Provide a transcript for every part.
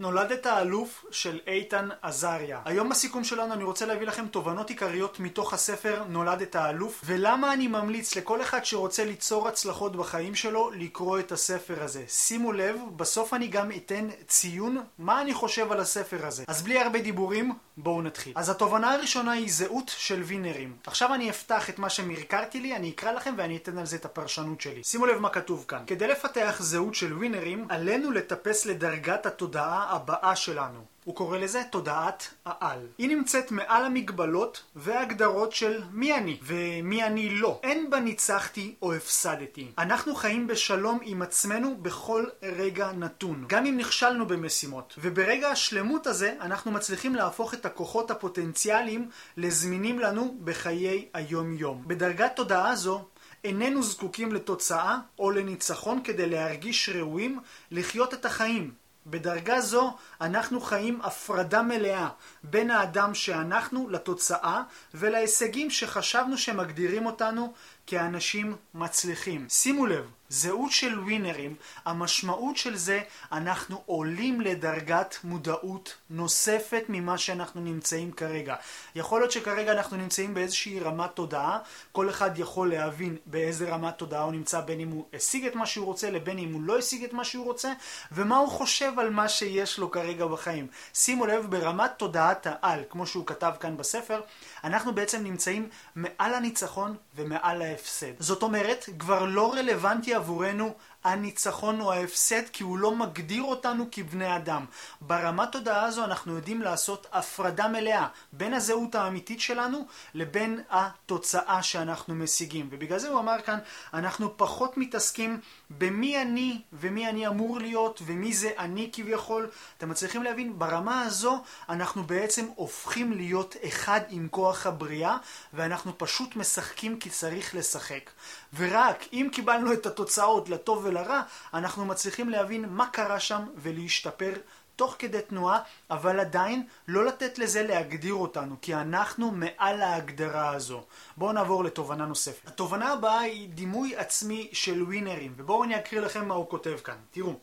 נולדת האלוף של איתן עזריה. היום בסיכום שלנו אני רוצה להביא לכם תובנות עיקריות מתוך הספר נולדת האלוף ולמה אני ממליץ לכל אחד שרוצה ליצור הצלחות בחיים שלו לקרוא את הספר הזה. שימו לב, בסוף אני גם אתן ציון מה אני חושב על הספר הזה. אז בלי הרבה דיבורים, בואו נתחיל. אז התובנה הראשונה היא זהות של וינרים. עכשיו אני אפתח את מה שמרקרתי לי, אני אקרא לכם ואני אתן על זה את הפרשנות שלי. שימו לב מה כתוב כאן. כדי לפתח זהות של ווינרים, עלינו לטפס לדרגת התודעה הבאה שלנו. הוא קורא לזה תודעת העל. היא נמצאת מעל המגבלות וההגדרות של מי אני ומי אני לא. אין בה ניצחתי או הפסדתי. אנחנו חיים בשלום עם עצמנו בכל רגע נתון. גם אם נכשלנו במשימות. וברגע השלמות הזה אנחנו מצליחים להפוך את הכוחות הפוטנציאליים לזמינים לנו בחיי היום יום. בדרגת תודעה זו איננו זקוקים לתוצאה או לניצחון כדי להרגיש ראויים לחיות את החיים. בדרגה זו אנחנו חיים הפרדה מלאה בין האדם שאנחנו לתוצאה ולהישגים שחשבנו שמגדירים אותנו כאנשים מצליחים. שימו לב, זהות של ווינרים, המשמעות של זה, אנחנו עולים לדרגת מודעות נוספת ממה שאנחנו נמצאים כרגע. יכול להיות שכרגע אנחנו נמצאים באיזושהי רמת תודעה, כל אחד יכול להבין באיזה רמת תודעה הוא נמצא, בין אם הוא השיג את מה שהוא רוצה לבין אם הוא לא השיג את מה שהוא רוצה, ומה הוא חושב על מה שיש לו כרגע בחיים. שימו לב, ברמת תודעת העל, כמו שהוא כתב כאן בספר, אנחנו בעצם נמצאים מעל הניצחון ומעל ההפסד. זאת אומרת, כבר לא רלוונטי עבורנו הניצחון או ההפסד כי הוא לא מגדיר אותנו כבני אדם. ברמת תודעה הזו אנחנו יודעים לעשות הפרדה מלאה בין הזהות האמיתית שלנו לבין התוצאה שאנחנו משיגים. ובגלל זה הוא אמר כאן, אנחנו פחות מתעסקים במי אני ומי אני אמור להיות ומי זה אני כביכול. אתם מצליחים להבין? ברמה הזו אנחנו בעצם הופכים להיות אחד עם כוח הבריאה ואנחנו פשוט משחקים כי צריך לשחק. ורק אם קיבלנו את התוצאות לטוב ולרע, אנחנו מצליחים להבין מה קרה שם ולהשתפר תוך כדי תנועה, אבל עדיין לא לתת לזה להגדיר אותנו, כי אנחנו מעל ההגדרה הזו. בואו נעבור לתובנה נוספת. התובנה הבאה היא דימוי עצמי של ווינרים, ובואו אני אקריא לכם מה הוא כותב כאן. תראו,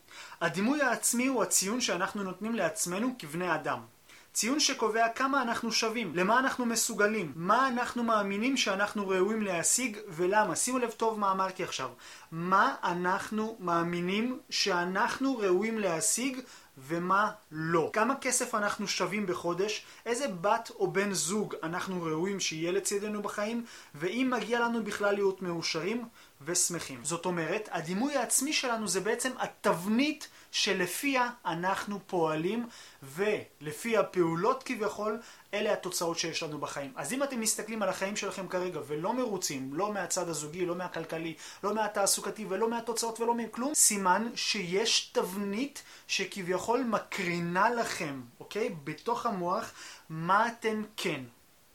הדימוי העצמי הוא הציון שאנחנו נותנים לעצמנו כבני אדם. ציון שקובע כמה אנחנו שווים, למה אנחנו מסוגלים, מה אנחנו מאמינים שאנחנו ראויים להשיג ולמה. שימו לב טוב מה אמרתי עכשיו. מה אנחנו מאמינים שאנחנו ראויים להשיג ומה לא. כמה כסף אנחנו שווים בחודש, איזה בת או בן זוג אנחנו ראויים שיהיה לצידנו בחיים, ואם מגיע לנו בכלל להיות מאושרים ושמחים. זאת אומרת, הדימוי העצמי שלנו זה בעצם התבנית שלפיה אנחנו פועלים ולפי הפעולות כביכול אלה התוצאות שיש לנו בחיים. אז אם אתם מסתכלים על החיים שלכם כרגע ולא מרוצים, לא מהצד הזוגי, לא מהכלכלי, לא מהתעסוקתי ולא מהתוצאות ולא מכלום, סימן שיש תבנית שכביכול מקרינה לכם, אוקיי? בתוך המוח מה אתם כן.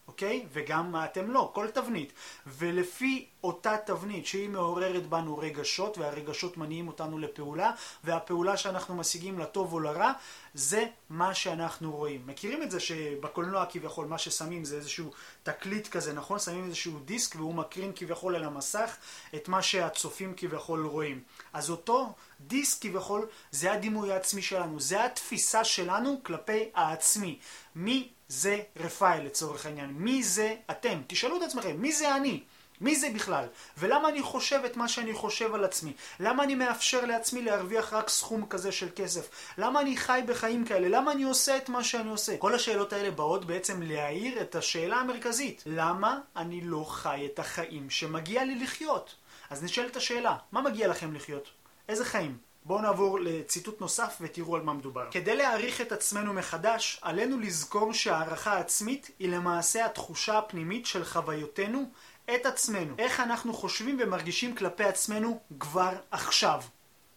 אוקיי? וגם מה אתם לא, כל תבנית. ולפי אותה תבנית שהיא מעוררת בנו רגשות, והרגשות מניעים אותנו לפעולה, והפעולה שאנחנו משיגים לטוב או לרע, זה מה שאנחנו רואים. מכירים את זה שבקולנוע כביכול מה ששמים זה איזשהו תקליט כזה, נכון? שמים איזשהו דיסק והוא מקרין כביכול על המסך את מה שהצופים כביכול רואים. אז אותו דיסק כביכול זה הדימוי העצמי שלנו, זה התפיסה שלנו כלפי העצמי. מי זה רפאל לצורך העניין? מי זה אתם? תשאלו את עצמכם, מי זה אני? מי זה בכלל? ולמה אני חושב את מה שאני חושב על עצמי? למה אני מאפשר לעצמי להרוויח רק סכום כזה של כסף? למה אני חי בחיים כאלה? למה אני עושה את מה שאני עושה? כל השאלות האלה באות בעצם להעיר את השאלה המרכזית. למה אני לא חי את החיים שמגיע לי לחיות? אז נשאלת השאלה, מה מגיע לכם לחיות? איזה חיים? בואו נעבור לציטוט נוסף ותראו על מה מדובר. כדי להעריך את עצמנו מחדש, עלינו לזכור שהערכה עצמית היא למעשה התחושה הפנימית של חוויותינו את עצמנו. איך אנחנו חושבים ומרגישים כלפי עצמנו כבר עכשיו.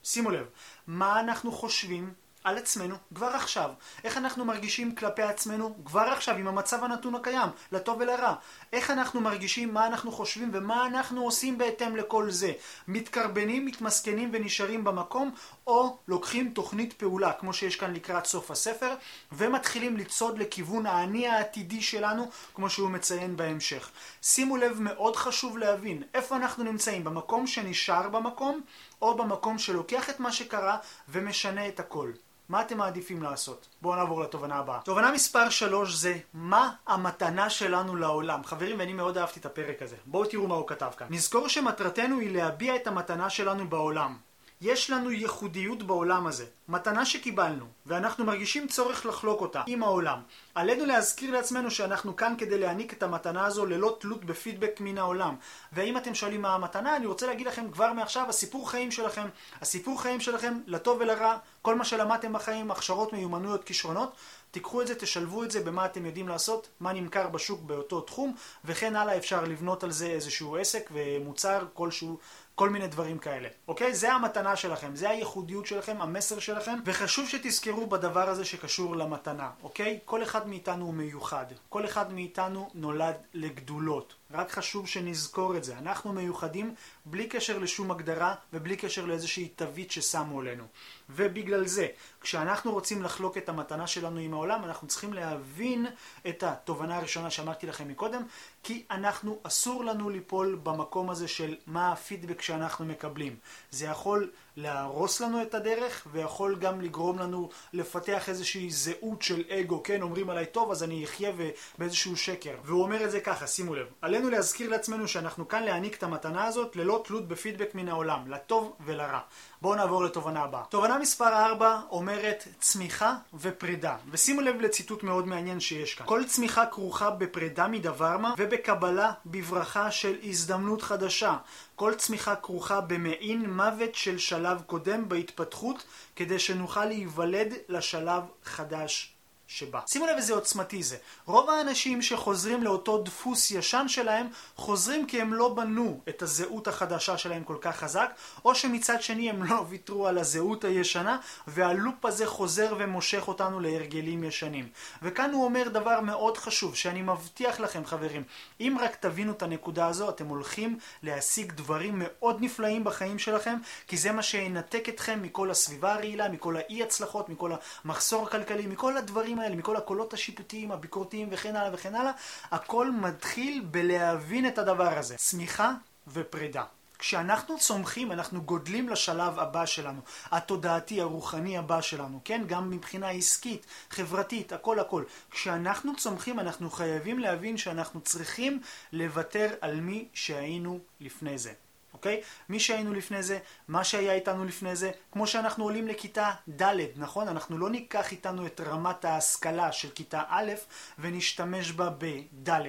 שימו לב, מה אנחנו חושבים על עצמנו כבר עכשיו. איך אנחנו מרגישים כלפי עצמנו כבר עכשיו עם המצב הנתון הקיים, לטוב ולרע. איך אנחנו מרגישים, מה אנחנו חושבים ומה אנחנו עושים בהתאם לכל זה. מתקרבנים, מתמסכנים ונשארים במקום, או לוקחים תוכנית פעולה, כמו שיש כאן לקראת סוף הספר, ומתחילים לצעוד לכיוון האני העתידי שלנו, כמו שהוא מציין בהמשך. שימו לב, מאוד חשוב להבין איפה אנחנו נמצאים, במקום שנשאר במקום, או במקום שלוקח את מה שקרה ומשנה את הכל. מה אתם מעדיפים לעשות? בואו נעבור לתובנה הבאה. תובנה מספר 3 זה מה המתנה שלנו לעולם. חברים, ואני מאוד אהבתי את הפרק הזה. בואו תראו מה הוא כתב כאן. נזכור שמטרתנו היא להביע את המתנה שלנו בעולם. יש לנו ייחודיות בעולם הזה, מתנה שקיבלנו, ואנחנו מרגישים צורך לחלוק אותה עם העולם. עלינו להזכיר לעצמנו שאנחנו כאן כדי להעניק את המתנה הזו ללא תלות בפידבק מן העולם. ואם אתם שואלים מה המתנה, אני רוצה להגיד לכם כבר מעכשיו, הסיפור חיים שלכם, הסיפור חיים שלכם, לטוב ולרע, כל מה שלמדתם בחיים, הכשרות, מיומנויות, כישרונות, תיקחו את זה, תשלבו את זה במה אתם יודעים לעשות, מה נמכר בשוק באותו תחום, וכן הלאה אפשר לבנות על זה איזשהו עסק ומוצר כלשהו כל מיני דברים כאלה, אוקיי? זה המתנה שלכם, זה הייחודיות שלכם, המסר שלכם, וחשוב שתזכרו בדבר הזה שקשור למתנה, אוקיי? כל אחד מאיתנו הוא מיוחד, כל אחד מאיתנו נולד לגדולות, רק חשוב שנזכור את זה, אנחנו מיוחדים בלי קשר לשום הגדרה ובלי קשר לאיזושהי תווית ששמו עלינו. ובגלל זה, כשאנחנו רוצים לחלוק את המתנה שלנו עם העולם, אנחנו צריכים להבין את התובנה הראשונה שאמרתי לכם מקודם, כי אנחנו, אסור לנו ליפול במקום הזה של מה הפידבק שאנחנו מקבלים. זה יכול להרוס לנו את הדרך, ויכול גם לגרום לנו לפתח איזושהי זהות של אגו, כן, אומרים עליי טוב, אז אני אחיה באיזשהו שקר. והוא אומר את זה ככה, שימו לב, עלינו להזכיר לעצמנו שאנחנו כאן להעניק את המתנה הזאת ללא תלות בפידבק מן העולם, לטוב ולרע. בואו נעבור לתובנה הבאה. תובנה מספר 4 אומרת צמיחה ופרידה. ושימו לב לציטוט מאוד מעניין שיש כאן. כל צמיחה כרוכה בפרידה מדבר מה ובקבלה בברכה של הזדמנות חדשה. כל צמיחה כרוכה במעין מוות של שלב קודם בהתפתחות כדי שנוכל להיוולד לשלב חדש שבא. שימו לב איזה עוצמתי זה. רוב האנשים שחוזרים לאותו דפוס ישן שלהם, חוזרים כי הם לא בנו את הזהות החדשה שלהם כל כך חזק, או שמצד שני הם לא ויתרו על הזהות הישנה, והלופ הזה חוזר ומושך אותנו להרגלים ישנים. וכאן הוא אומר דבר מאוד חשוב, שאני מבטיח לכם חברים, אם רק תבינו את הנקודה הזו, אתם הולכים להשיג דברים מאוד נפלאים בחיים שלכם, כי זה מה שינתק אתכם מכל הסביבה הרעילה, מכל האי הצלחות, מכל המחסור הכלכלי, מכל הדברים הדברים האלה, מכל הקולות השיפוטיים, הביקורתיים וכן הלאה וכן הלאה, הכל מתחיל בלהבין את הדבר הזה. צמיחה ופרידה. כשאנחנו צומחים, אנחנו גודלים לשלב הבא שלנו, התודעתי, הרוחני הבא שלנו, כן? גם מבחינה עסקית, חברתית, הכל הכל. כשאנחנו צומחים, אנחנו חייבים להבין שאנחנו צריכים לוותר על מי שהיינו לפני זה. אוקיי? מי שהיינו לפני זה, מה שהיה איתנו לפני זה, כמו שאנחנו עולים לכיתה ד', נכון? אנחנו לא ניקח איתנו את רמת ההשכלה של כיתה א' ונשתמש בה בד'.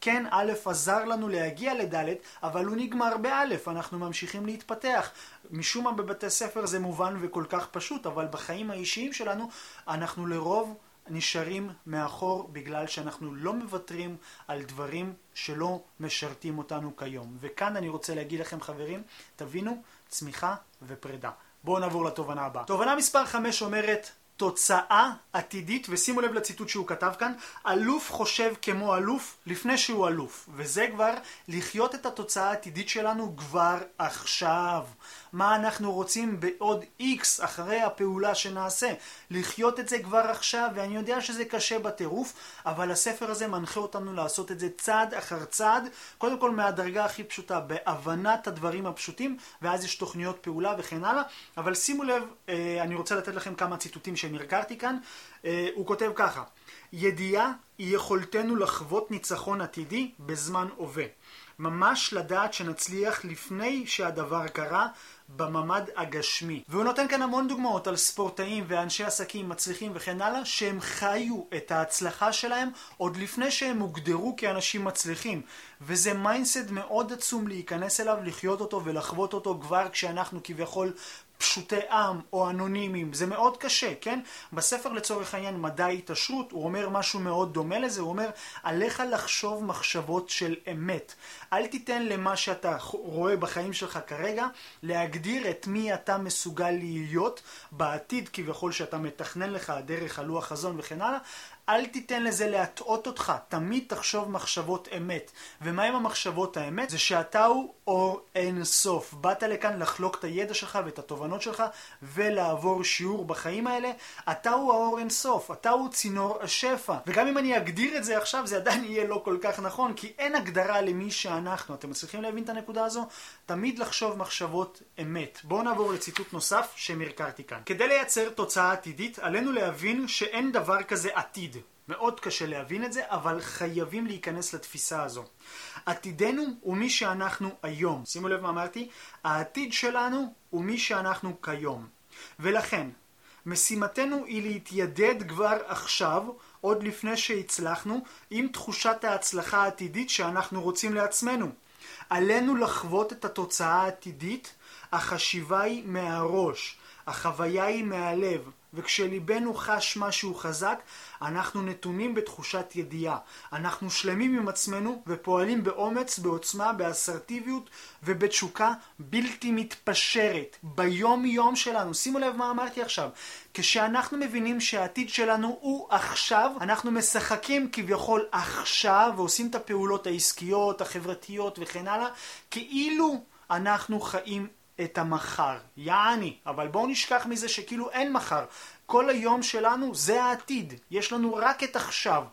כן, א' עזר לנו להגיע לד', אבל הוא נגמר באלף, אנחנו ממשיכים להתפתח. משום מה בבתי ספר זה מובן וכל כך פשוט, אבל בחיים האישיים שלנו אנחנו לרוב נשארים מאחור בגלל שאנחנו לא מוותרים על דברים שלא משרתים אותנו כיום. וכאן אני רוצה להגיד לכם חברים, תבינו, צמיחה ופרידה. בואו נעבור לתובנה הבאה. תובנה מספר 5 אומרת תוצאה עתידית, ושימו לב לציטוט שהוא כתב כאן, אלוף חושב כמו אלוף לפני שהוא אלוף, וזה כבר לחיות את התוצאה העתידית שלנו כבר עכשיו. מה אנחנו רוצים בעוד איקס אחרי הפעולה שנעשה. לחיות את זה כבר עכשיו, ואני יודע שזה קשה בטירוף, אבל הספר הזה מנחה אותנו לעשות את זה צעד אחר צעד, קודם כל מהדרגה הכי פשוטה, בהבנת הדברים הפשוטים, ואז יש תוכניות פעולה וכן הלאה, אבל שימו לב, אה, אני רוצה לתת לכם כמה ציטוטים שנרגרתי כאן, אה, הוא כותב ככה, ידיעה היא יכולתנו לחוות ניצחון עתידי בזמן הווה. ממש לדעת שנצליח לפני שהדבר קרה בממד הגשמי. והוא נותן כאן המון דוגמאות על ספורטאים ואנשי עסקים מצליחים וכן הלאה, שהם חיו את ההצלחה שלהם עוד לפני שהם הוגדרו כאנשים מצליחים. וזה mindset מאוד עצום להיכנס אליו, לחיות אותו ולחוות אותו כבר כשאנחנו כביכול פשוטי עם או אנונימיים, זה מאוד קשה, כן? בספר לצורך העניין מדע התעשרות, הוא אומר משהו מאוד דומה לזה, הוא אומר עליך לחשוב מחשבות של אמת. אל תיתן למה שאתה רואה בחיים שלך כרגע להגדיר את מי אתה מסוגל להיות בעתיד כביכול שאתה מתכנן לך דרך הלוח חזון וכן הלאה. אל תיתן לזה להטעות אותך, תמיד תחשוב מחשבות אמת. ומה עם המחשבות האמת? זה שאתה הוא אור אין סוף. באת לכאן לחלוק את הידע שלך ואת התובנות שלך ולעבור שיעור בחיים האלה. אתה הוא האור אין סוף, אתה הוא צינור השפע. וגם אם אני אגדיר את זה עכשיו, זה עדיין יהיה לא כל כך נכון, כי אין הגדרה למי שאנחנו. אתם מצליחים להבין את הנקודה הזו? תמיד לחשוב מחשבות אמת. בואו נעבור לציטוט נוסף שמרקרתי כאן. כדי לייצר תוצאה עתידית, עלינו להבין שאין דבר כזה עתיד. מאוד קשה להבין את זה, אבל חייבים להיכנס לתפיסה הזו. עתידנו הוא מי שאנחנו היום. שימו לב מה אמרתי? העתיד שלנו הוא מי שאנחנו כיום. ולכן, משימתנו היא להתיידד כבר עכשיו, עוד לפני שהצלחנו, עם תחושת ההצלחה העתידית שאנחנו רוצים לעצמנו. עלינו לחוות את התוצאה העתידית, החשיבה היא מהראש, החוויה היא מהלב. וכשליבנו חש משהו חזק, אנחנו נתונים בתחושת ידיעה. אנחנו שלמים עם עצמנו ופועלים באומץ, בעוצמה, באסרטיביות ובתשוקה בלתי מתפשרת. ביום יום שלנו, שימו לב מה אמרתי עכשיו, כשאנחנו מבינים שהעתיד שלנו הוא עכשיו, אנחנו משחקים כביכול עכשיו ועושים את הפעולות העסקיות, החברתיות וכן הלאה, כאילו אנחנו חיים את המחר. יעני, אבל בואו נשכח מזה שכאילו אין מחר. כל היום שלנו זה העתיד. יש לנו רק את עכשיו.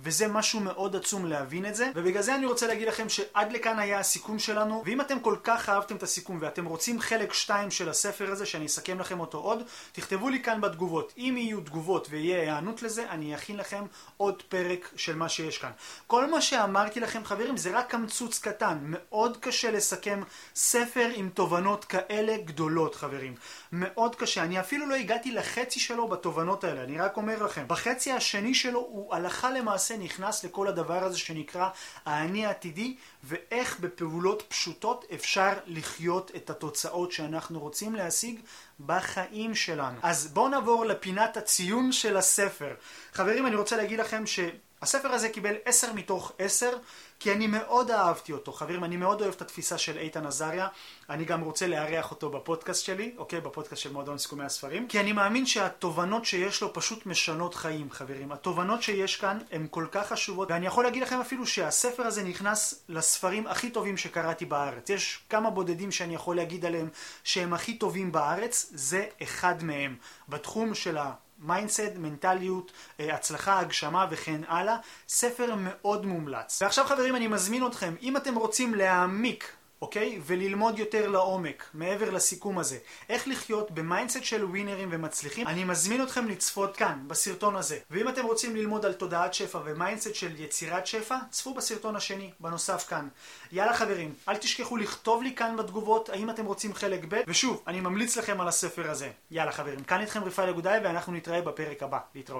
וזה משהו מאוד עצום להבין את זה, ובגלל זה אני רוצה להגיד לכם שעד לכאן היה הסיכום שלנו, ואם אתם כל כך אהבתם את הסיכום ואתם רוצים חלק 2 של הספר הזה, שאני אסכם לכם אותו עוד, תכתבו לי כאן בתגובות. אם יהיו תגובות ויהיה הענות לזה, אני אכין לכם עוד פרק של מה שיש כאן. כל מה שאמרתי לכם חברים זה רק קמצוץ קטן, מאוד קשה לסכם ספר עם תובנות כאלה גדולות חברים. מאוד קשה, אני אפילו לא הגעתי לחצי שלו בתובנות האלה, אני רק אומר לכם. בחצי השני שלו הוא הלכה למעשה למעשה נכנס לכל הדבר הזה שנקרא האני העתידי ואיך בפעולות פשוטות אפשר לחיות את התוצאות שאנחנו רוצים להשיג בחיים שלנו. אז בואו נעבור לפינת הציון של הספר. חברים, אני רוצה להגיד לכם ש... הספר הזה קיבל 10 מתוך 10 כי אני מאוד אהבתי אותו. חברים, אני מאוד אוהב את התפיסה של איתן עזריה. אני גם רוצה לארח אותו בפודקאסט שלי, אוקיי? בפודקאסט של מועדון סיכומי הספרים. כי אני מאמין שהתובנות שיש לו פשוט משנות חיים, חברים. התובנות שיש כאן הן כל כך חשובות, ואני יכול להגיד לכם אפילו שהספר הזה נכנס לספרים הכי טובים שקראתי בארץ. יש כמה בודדים שאני יכול להגיד עליהם שהם הכי טובים בארץ, זה אחד מהם. בתחום של ה... mindset, מנטליות, אה, הצלחה, הגשמה וכן הלאה. ספר מאוד מומלץ. ועכשיו חברים אני מזמין אתכם, אם אתם רוצים להעמיק אוקיי? וללמוד יותר לעומק, מעבר לסיכום הזה. איך לחיות ב mindset של ווינרים ומצליחים, אני מזמין אתכם לצפות כאן, בסרטון הזה. ואם אתם רוצים ללמוד על תודעת שפע ו mindset של יצירת שפע, צפו בסרטון השני, בנוסף כאן. יאללה חברים, אל תשכחו לכתוב לי כאן בתגובות האם אתם רוצים חלק ב', ושוב, אני ממליץ לכם על הספר הזה. יאללה חברים, כאן איתכם רפאל אגודאי ואנחנו נתראה בפרק הבא. להתראות.